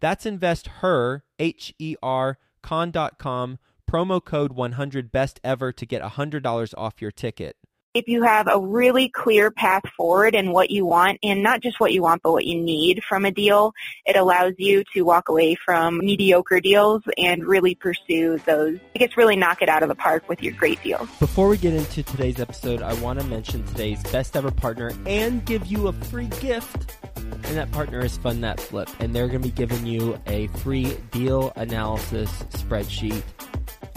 That's investher, H E R, con.com promo code 100 best ever to get $100 off your ticket. If you have a really clear path forward and what you want, and not just what you want, but what you need from a deal, it allows you to walk away from mediocre deals and really pursue those. I guess really knock it out of the park with your great deals. Before we get into today's episode, I want to mention today's best ever partner and give you a free gift. And that partner is Fund That Flip. And they're going to be giving you a free deal analysis spreadsheet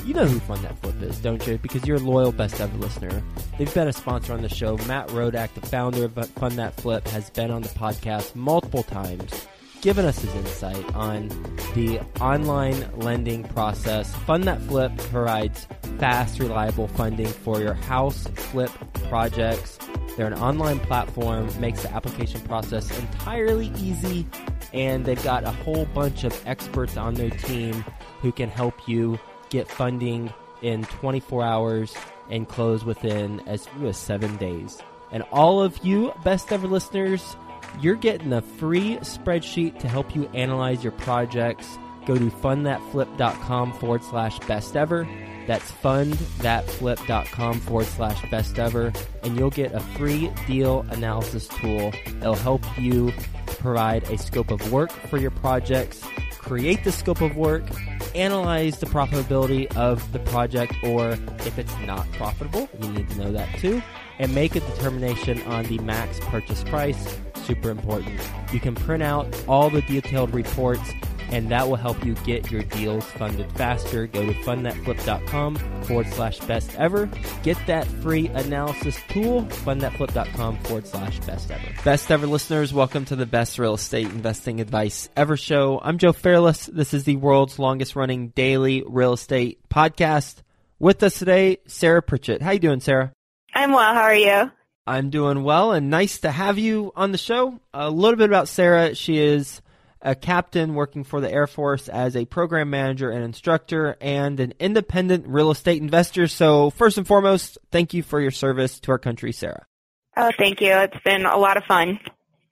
you know who Fund That Flip is, don't you? Because you're a loyal best ever listener. They've been a sponsor on the show. Matt Rodak, the founder of Fund That Flip, has been on the podcast multiple times, given us his insight on the online lending process. Fund That Flip provides fast, reliable funding for your house flip projects. They're an online platform, makes the application process entirely easy, and they've got a whole bunch of experts on their team who can help you get funding in 24 hours and close within as few as seven days. And all of you best ever listeners, you're getting a free spreadsheet to help you analyze your projects. Go to fundthatflip.com forward slash best ever. That's fundthatflip.com forward slash best ever. And you'll get a free deal analysis tool. It'll help you provide a scope of work for your projects, create the scope of work, analyze the profitability of the project, or if it's not profitable, you need to know that too, and make a determination on the max purchase price. Super important. You can print out all the detailed reports and that will help you get your deals funded faster. Go to fundthatflip.com forward slash best ever. Get that free analysis tool, fundthatflip.com forward slash best ever. Best ever listeners, welcome to the best real estate investing advice ever show. I'm Joe Fairless. This is the world's longest running daily real estate podcast. With us today, Sarah Pritchett. How you doing, Sarah? I'm well. How are you? I'm doing well and nice to have you on the show. A little bit about Sarah. She is a captain working for the Air Force as a program manager and instructor, and an independent real estate investor. So, first and foremost, thank you for your service to our country, Sarah. Oh, thank you. It's been a lot of fun.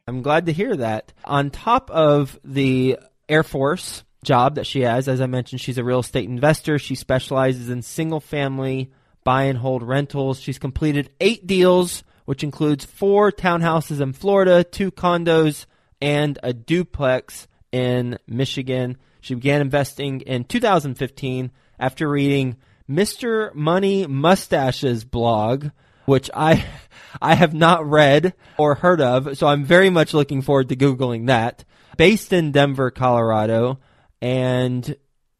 I'm glad to hear that. On top of the Air Force job that she has, as I mentioned, she's a real estate investor. She specializes in single family buy and hold rentals. She's completed eight deals, which includes four townhouses in Florida, two condos, and a duplex in Michigan. She began investing in 2015 after reading Mr. Money Mustache's blog, which I I have not read or heard of, so I'm very much looking forward to googling that. Based in Denver, Colorado, and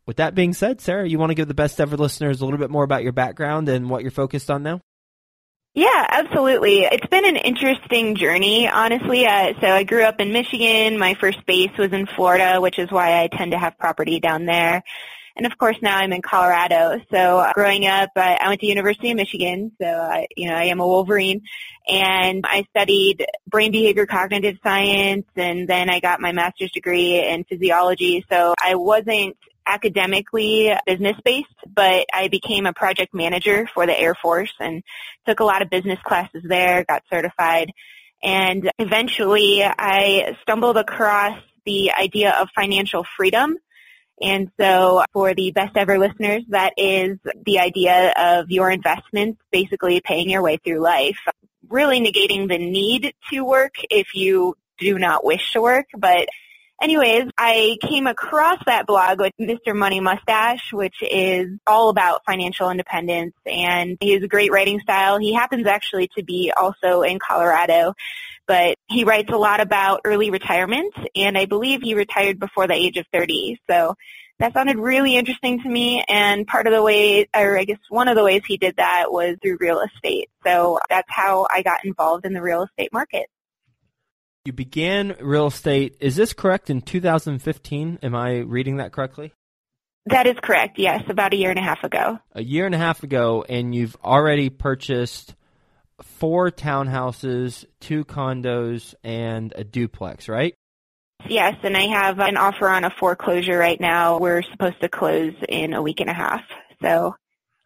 with that being said, Sarah, you want to give the best ever listeners a little bit more about your background and what you're focused on now? Yeah, absolutely. It's been an interesting journey, honestly. Uh, so I grew up in Michigan. My first base was in Florida, which is why I tend to have property down there. And of course now I'm in Colorado. So uh, growing up, I, I went to University of Michigan. So I, you know, I am a Wolverine and I studied brain behavior cognitive science and then I got my master's degree in physiology. So I wasn't academically business based, but I became a project manager for the Air Force and took a lot of business classes there, got certified, and eventually I stumbled across the idea of financial freedom. And so for the best ever listeners, that is the idea of your investments basically paying your way through life, really negating the need to work if you do not wish to work, but anyways, I came across that blog with Mr. Money Mustache, which is all about financial independence and he has a great writing style. He happens actually to be also in Colorado, but he writes a lot about early retirement and I believe he retired before the age of 30. So that sounded really interesting to me and part of the way, or I guess one of the ways he did that was through real estate. So that's how I got involved in the real estate market. You began real estate, is this correct, in 2015? Am I reading that correctly? That is correct, yes, about a year and a half ago. A year and a half ago, and you've already purchased four townhouses, two condos, and a duplex, right? Yes, and I have an offer on a foreclosure right now. We're supposed to close in a week and a half. So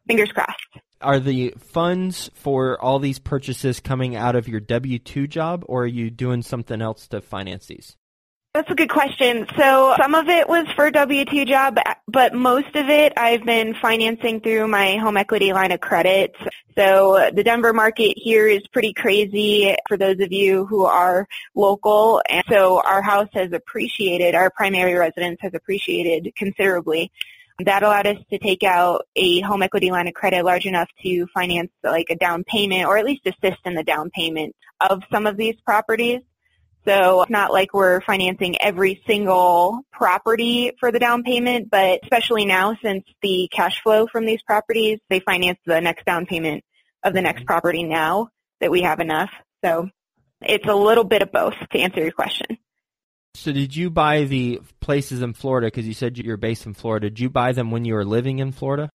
fingers crossed. Are the funds for all these purchases coming out of your W 2 job, or are you doing something else to finance these? That's a good question. So some of it was for W-2 job, but most of it I've been financing through my home equity line of credit. So the Denver market here is pretty crazy for those of you who are local. And so our house has appreciated, our primary residence has appreciated considerably. That allowed us to take out a home equity line of credit large enough to finance like a down payment or at least assist in the down payment of some of these properties. So it's not like we're financing every single property for the down payment, but especially now since the cash flow from these properties, they finance the next down payment of the next mm-hmm. property now that we have enough. So it's a little bit of both to answer your question. So did you buy the places in Florida because you said you're based in Florida? Did you buy them when you were living in Florida?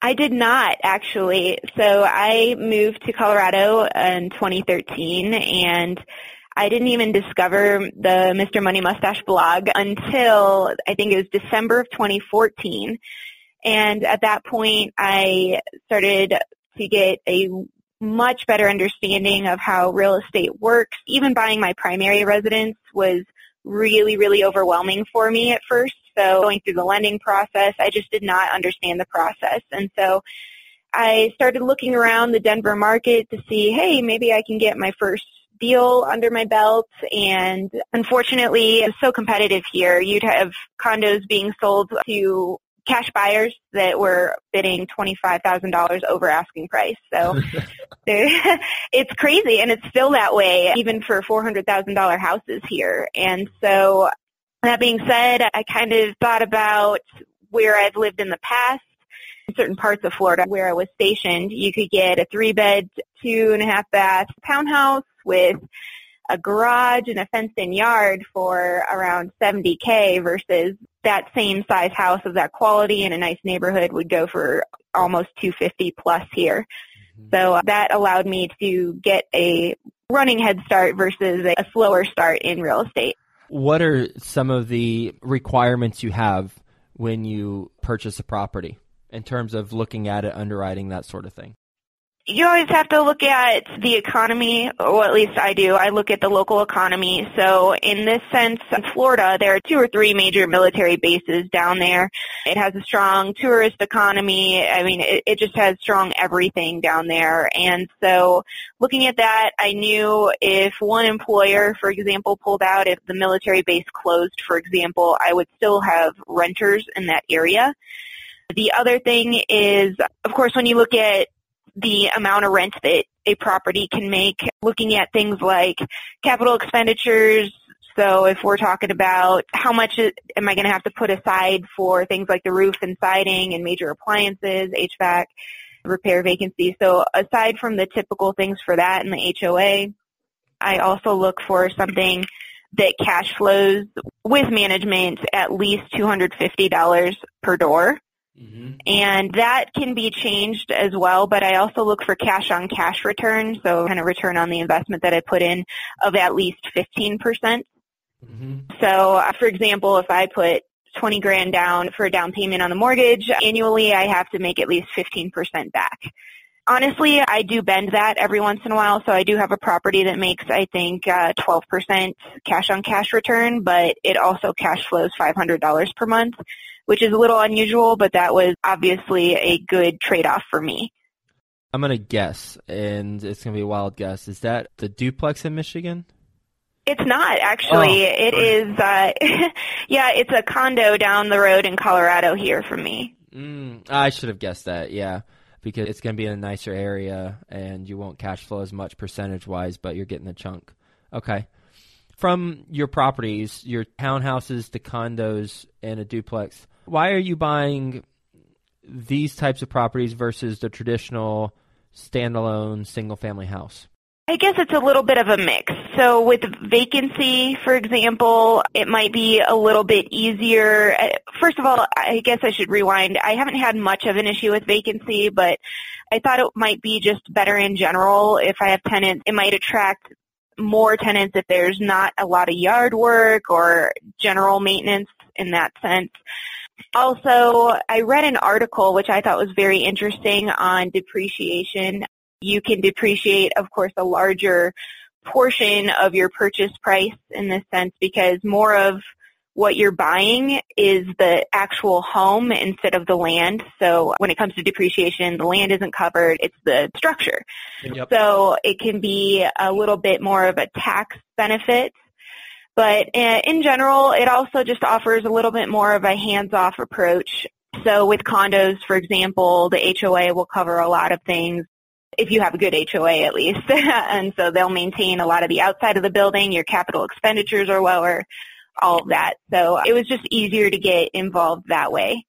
I did not actually. So I moved to Colorado in 2013 and I didn't even discover the Mr. Money Mustache blog until I think it was December of 2014. And at that point, I started to get a much better understanding of how real estate works. Even buying my primary residence was really, really overwhelming for me at first. So going through the lending process, I just did not understand the process. And so I started looking around the Denver market to see, hey, maybe I can get my first deal under my belt and unfortunately it's so competitive here. You'd have condos being sold to cash buyers that were bidding $25,000 over asking price. So it's crazy and it's still that way even for $400,000 houses here. And so that being said, I kind of thought about where I've lived in the past in certain parts of Florida where I was stationed, you could get a three bed, two and a half bath townhouse with a garage and a fenced in yard for around 70k versus that same size house of that quality in a nice neighborhood would go for almost 250 plus here. Mm-hmm. So that allowed me to get a running head start versus a slower start in real estate. What are some of the requirements you have when you purchase a property in terms of looking at it, underwriting, that sort of thing? You always have to look at the economy, or at least I do. I look at the local economy. So in this sense, in Florida, there are two or three major military bases down there. It has a strong tourist economy. I mean, it, it just has strong everything down there. And so looking at that, I knew if one employer, for example, pulled out, if the military base closed, for example, I would still have renters in that area. The other thing is, of course, when you look at the amount of rent that a property can make, looking at things like capital expenditures. So if we're talking about how much am I going to have to put aside for things like the roof and siding and major appliances, HVAC, repair vacancies. So aside from the typical things for that in the HOA, I also look for something that cash flows with management at least $250 per door. Mm-hmm. And that can be changed as well, but I also look for cash on cash return, so kind of return on the investment that I put in of at least 15%. Mm-hmm. So, uh, for example, if I put 20 grand down for a down payment on the mortgage, annually I have to make at least 15% back. Honestly, I do bend that every once in a while, so I do have a property that makes, I think, uh, 12% cash on cash return, but it also cash flows $500 per month which is a little unusual, but that was obviously a good trade-off for me. I'm going to guess, and it's going to be a wild guess. Is that the duplex in Michigan? It's not actually. Oh, it is. Uh, yeah, it's a condo down the road in Colorado here from me. Mm, I should have guessed that. Yeah, because it's going to be in a nicer area, and you won't cash flow as much percentage wise, but you're getting a chunk. Okay. From your properties, your townhouses to condos and a duplex, why are you buying these types of properties versus the traditional standalone single family house? I guess it's a little bit of a mix. So with vacancy, for example, it might be a little bit easier. Uh, first of all, I guess I should rewind. I haven't had much of an issue with vacancy, but I thought it might be just better in general if I have tenants. It might attract more tenants if there's not a lot of yard work or general maintenance in that sense. Also, I read an article which I thought was very interesting on depreciation. You can depreciate, of course, a larger portion of your purchase price in this sense because more of what you're buying is the actual home instead of the land. So when it comes to depreciation, the land isn't covered, it's the structure. Yep. So it can be a little bit more of a tax benefit but uh, in general, it also just offers a little bit more of a hands-off approach. So with condos, for example, the HOA will cover a lot of things if you have a good HOA at least. and so they'll maintain a lot of the outside of the building. Your capital expenditures are lower, all of that. So it was just easier to get involved that way.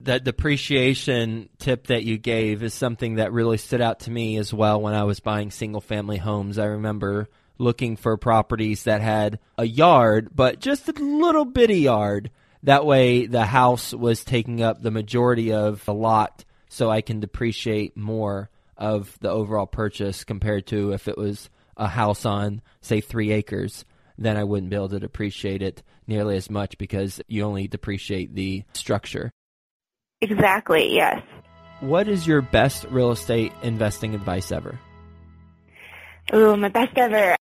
That depreciation tip that you gave is something that really stood out to me as well when I was buying single family homes. I remember looking for properties that had a yard, but just a little bitty yard. That way, the house was taking up the majority of the lot, so I can depreciate more of the overall purchase compared to if it was a house on, say, three acres. Then I wouldn't be able to depreciate it nearly as much because you only depreciate the structure. Exactly, yes. What is your best real estate investing advice ever? Ooh, my best ever.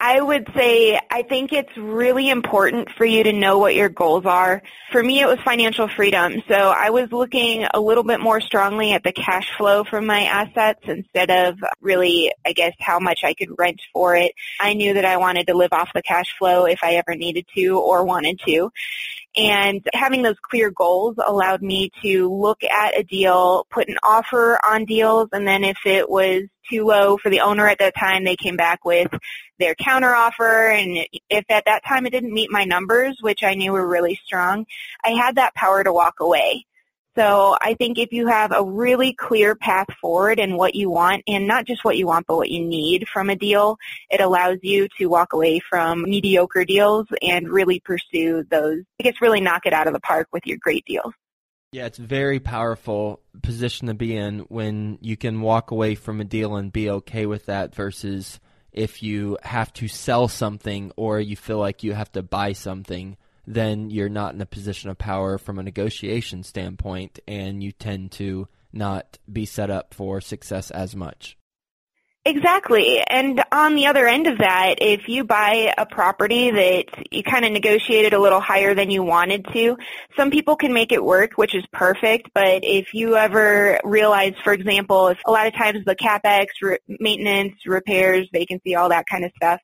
I would say I think it's really important for you to know what your goals are. For me, it was financial freedom. So I was looking a little bit more strongly at the cash flow from my assets instead of really, I guess, how much I could rent for it. I knew that I wanted to live off the cash flow if I ever needed to or wanted to. And having those clear goals allowed me to look at a deal, put an offer on deals, and then if it was too low for the owner at that time, they came back with their counteroffer. And if at that time it didn't meet my numbers, which I knew were really strong, I had that power to walk away. So I think if you have a really clear path forward and what you want, and not just what you want, but what you need from a deal, it allows you to walk away from mediocre deals and really pursue those, I guess really knock it out of the park with your great deals. Yeah, it's a very powerful position to be in when you can walk away from a deal and be okay with that versus if you have to sell something or you feel like you have to buy something, then you're not in a position of power from a negotiation standpoint and you tend to not be set up for success as much. Exactly. And on the other end of that, if you buy a property that you kind of negotiated a little higher than you wanted to, some people can make it work, which is perfect. But if you ever realize, for example, if a lot of times the capex, re- maintenance, repairs, vacancy, all that kind of stuff,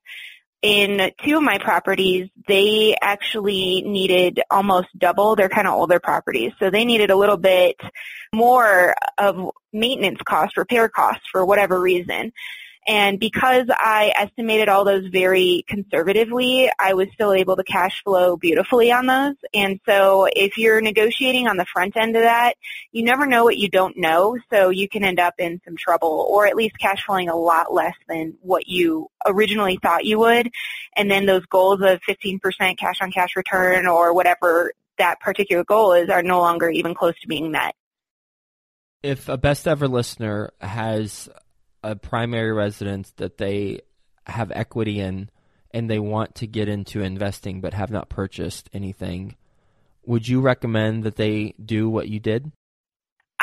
in two of my properties, they actually needed almost double. They're kind of older properties, so they needed a little bit more of maintenance costs, repair costs for whatever reason. And because I estimated all those very conservatively, I was still able to cash flow beautifully on those. And so if you're negotiating on the front end of that, you never know what you don't know, so you can end up in some trouble or at least cash flowing a lot less than what you originally thought you would. And then those goals of 15% cash on cash return or whatever that particular goal is are no longer even close to being met. If a best ever listener has a primary residence that they have equity in and they want to get into investing but have not purchased anything, would you recommend that they do what you did?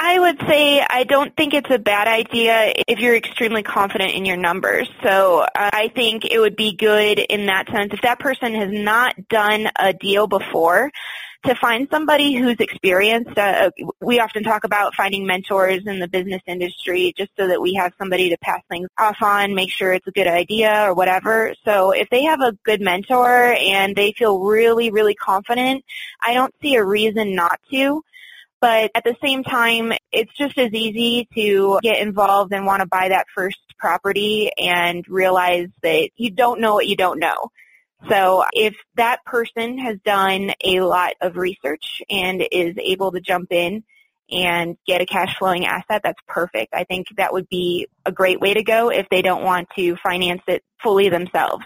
I would say I don't think it's a bad idea if you're extremely confident in your numbers. So uh, I think it would be good in that sense if that person has not done a deal before to find somebody who's experienced. Uh, we often talk about finding mentors in the business industry just so that we have somebody to pass things off on, make sure it's a good idea or whatever. So if they have a good mentor and they feel really, really confident, I don't see a reason not to. But at the same time, it's just as easy to get involved and want to buy that first property and realize that you don't know what you don't know. So if that person has done a lot of research and is able to jump in and get a cash flowing asset, that's perfect. I think that would be a great way to go if they don't want to finance it fully themselves.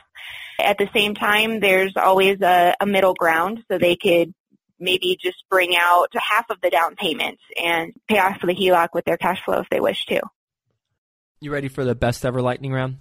At the same time, there's always a, a middle ground, so they could maybe just bring out half of the down payment and pay off the HELOC with their cash flow if they wish to. You ready for the best ever lightning round?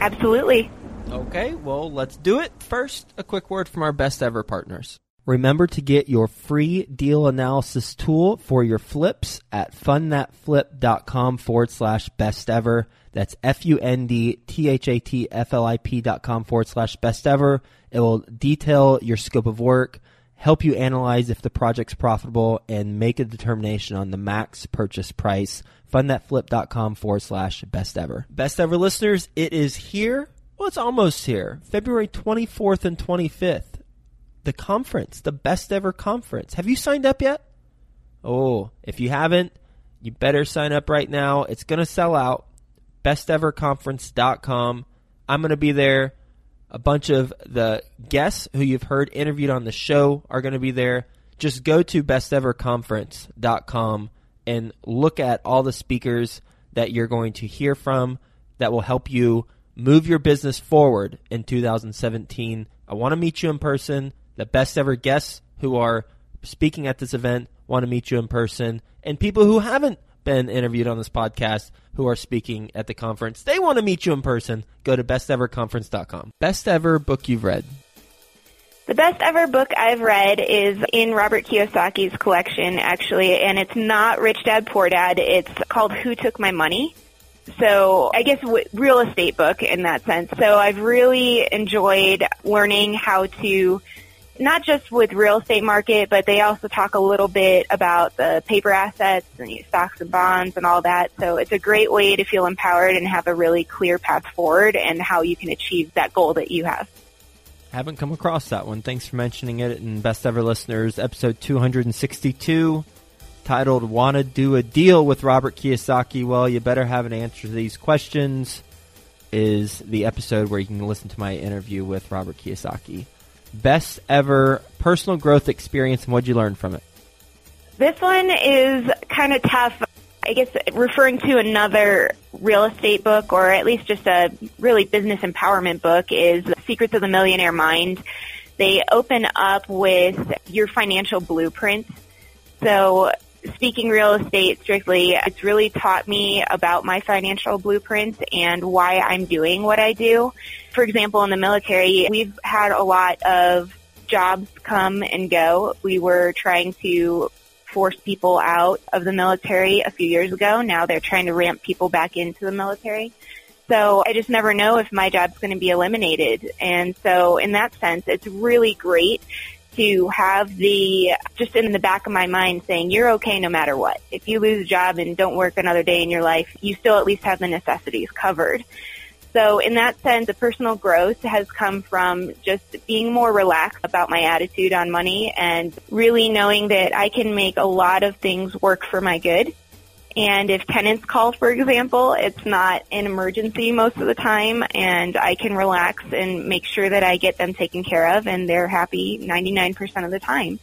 Absolutely. Okay, well, let's do it. First, a quick word from our best ever partners. Remember to get your free deal analysis tool for your flips at fundthatflip.com forward slash best ever. That's F-U-N-D-T-H-A-T-F-L-I-P dot com forward slash best ever. It will detail your scope of work, help you analyze if the project's profitable, and make a determination on the max purchase price. Fundthatflip.com forward slash best ever. Best ever listeners, it is here. Well, it's almost here. February 24th and 25th. The conference, the best ever conference. Have you signed up yet? Oh, if you haven't, you better sign up right now. It's going to sell out. Besteverconference.com. I'm going to be there. A bunch of the guests who you've heard interviewed on the show are going to be there. Just go to besteverconference.com and look at all the speakers that you're going to hear from that will help you move your business forward in 2017. I want to meet you in person. The best ever guests who are speaking at this event want to meet you in person. And people who haven't been interviewed on this podcast who are speaking at the conference, they want to meet you in person. Go to besteverconference.com. Best ever book you've read. The best ever book I've read is in Robert Kiyosaki's collection, actually, and it's not Rich Dad Poor Dad. It's called Who Took My Money. So I guess w- real estate book in that sense. So I've really enjoyed learning how to not just with real estate market, but they also talk a little bit about the paper assets and stocks and bonds and all that. So it's a great way to feel empowered and have a really clear path forward and how you can achieve that goal that you have. Haven't come across that one. Thanks for mentioning it in Best Ever Listeners, episode 262 titled Wanna Do a Deal with Robert Kiyosaki? Well, you better have an answer to these questions. Is the episode where you can listen to my interview with Robert Kiyosaki. Best ever personal growth experience and what'd you learn from it? This one is kind of tough. I guess referring to another real estate book or at least just a really business empowerment book is Secrets of the Millionaire Mind. They open up with your financial blueprint. So speaking real estate strictly, it's really taught me about my financial blueprints and why I'm doing what I do. For example, in the military, we've had a lot of jobs come and go. We were trying to force people out of the military a few years ago. Now they're trying to ramp people back into the military. So I just never know if my job's going to be eliminated. And so in that sense, it's really great to have the just in the back of my mind saying you're okay no matter what. If you lose a job and don't work another day in your life, you still at least have the necessities covered. So in that sense, the personal growth has come from just being more relaxed about my attitude on money and really knowing that I can make a lot of things work for my good and if tenants call, for example, it's not an emergency most of the time and I can relax and make sure that I get them taken care of and they're happy 99% of the time.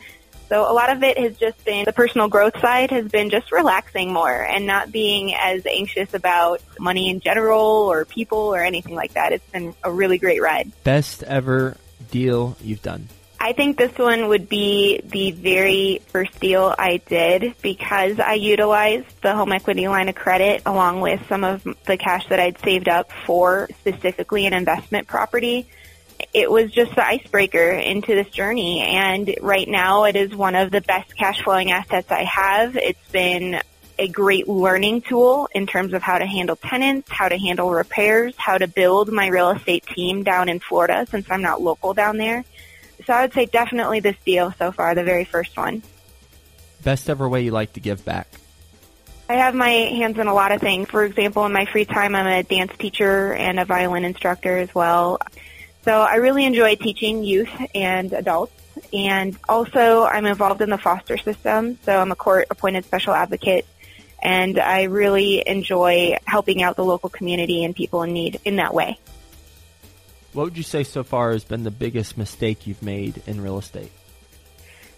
So a lot of it has just been the personal growth side has been just relaxing more and not being as anxious about money in general or people or anything like that. It's been a really great ride. Best ever deal you've done? I think this one would be the very first deal I did because I utilized the home equity line of credit along with some of the cash that I'd saved up for specifically an investment property. It was just the icebreaker into this journey and right now it is one of the best cash flowing assets I have. It's been a great learning tool in terms of how to handle tenants, how to handle repairs, how to build my real estate team down in Florida since I'm not local down there. So I would say definitely this deal so far, the very first one. Best ever way you like to give back? I have my hands in a lot of things. For example, in my free time, I'm a dance teacher and a violin instructor as well. So I really enjoy teaching youth and adults. And also, I'm involved in the foster system. So I'm a court appointed special advocate. And I really enjoy helping out the local community and people in need in that way. What would you say so far has been the biggest mistake you've made in real estate?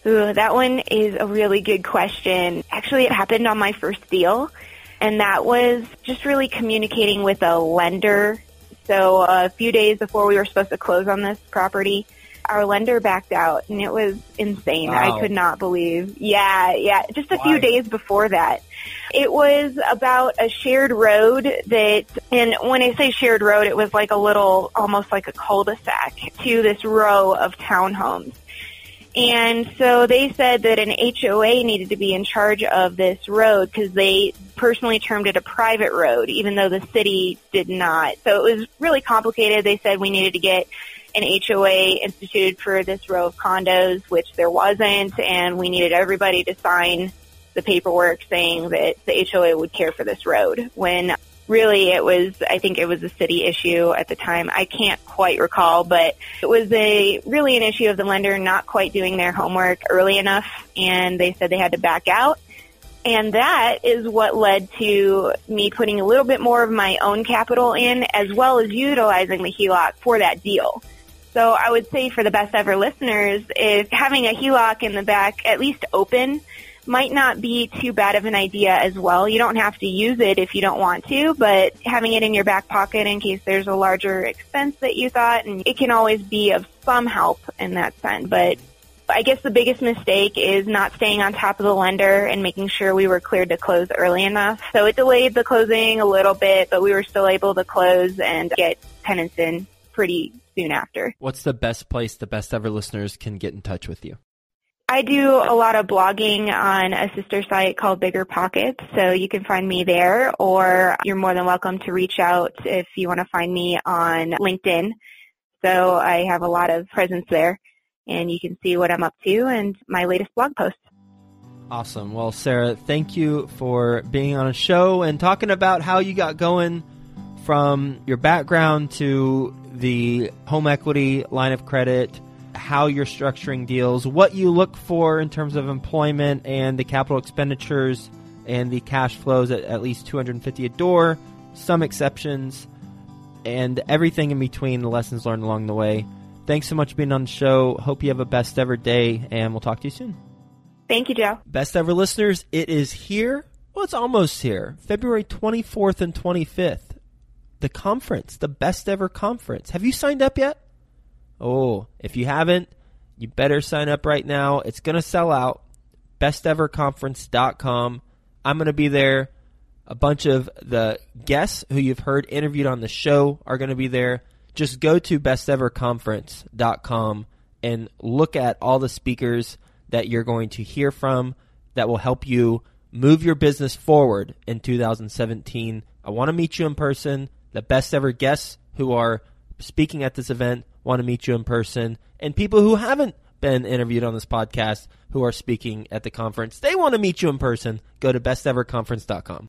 Ooh, that one is a really good question. Actually, it happened on my first deal, and that was just really communicating with a lender. So a few days before we were supposed to close on this property, our lender backed out, and it was insane. Wow. I could not believe. Yeah, yeah, just a Why? few days before that. It was about a shared road that, and when I say shared road, it was like a little, almost like a cul-de-sac to this row of townhomes. And so they said that an HOA needed to be in charge of this road because they personally termed it a private road, even though the city did not. So it was really complicated. They said we needed to get an HOA instituted for this row of condos, which there wasn't, and we needed everybody to sign the paperwork saying that the HOA would care for this road when really it was I think it was a city issue at the time. I can't quite recall, but it was a really an issue of the lender not quite doing their homework early enough and they said they had to back out. And that is what led to me putting a little bit more of my own capital in as well as utilizing the HELOC for that deal. So I would say for the best ever listeners, if having a HELOC in the back at least open might not be too bad of an idea as well. You don't have to use it if you don't want to, but having it in your back pocket in case there's a larger expense that you thought, and it can always be of some help in that sense. But I guess the biggest mistake is not staying on top of the lender and making sure we were cleared to close early enough. So it delayed the closing a little bit, but we were still able to close and get tenants in pretty soon after. What's the best place the best ever listeners can get in touch with you? I do a lot of blogging on a sister site called Bigger Pockets, so you can find me there, or you're more than welcome to reach out if you want to find me on LinkedIn. So I have a lot of presence there, and you can see what I'm up to and my latest blog posts. Awesome. Well, Sarah, thank you for being on a show and talking about how you got going from your background to the home equity line of credit, how you're structuring deals, what you look for in terms of employment and the capital expenditures and the cash flows at at least 250 a door, some exceptions, and everything in between, the lessons learned along the way. Thanks so much for being on the show. Hope you have a best ever day, and we'll talk to you soon. Thank you, Joe. Best ever listeners, it is here. Well, it's almost here. February 24th and 25th. The conference, the best ever conference. Have you signed up yet? Oh, if you haven't, you better sign up right now. It's going to sell out. Besteverconference.com. I'm going to be there. A bunch of the guests who you've heard interviewed on the show are going to be there. Just go to besteverconference.com and look at all the speakers that you're going to hear from that will help you move your business forward in 2017. I want to meet you in person. The best ever guests who are speaking at this event want to meet you in person. And people who haven't been interviewed on this podcast who are speaking at the conference, they want to meet you in person. Go to besteverconference.com.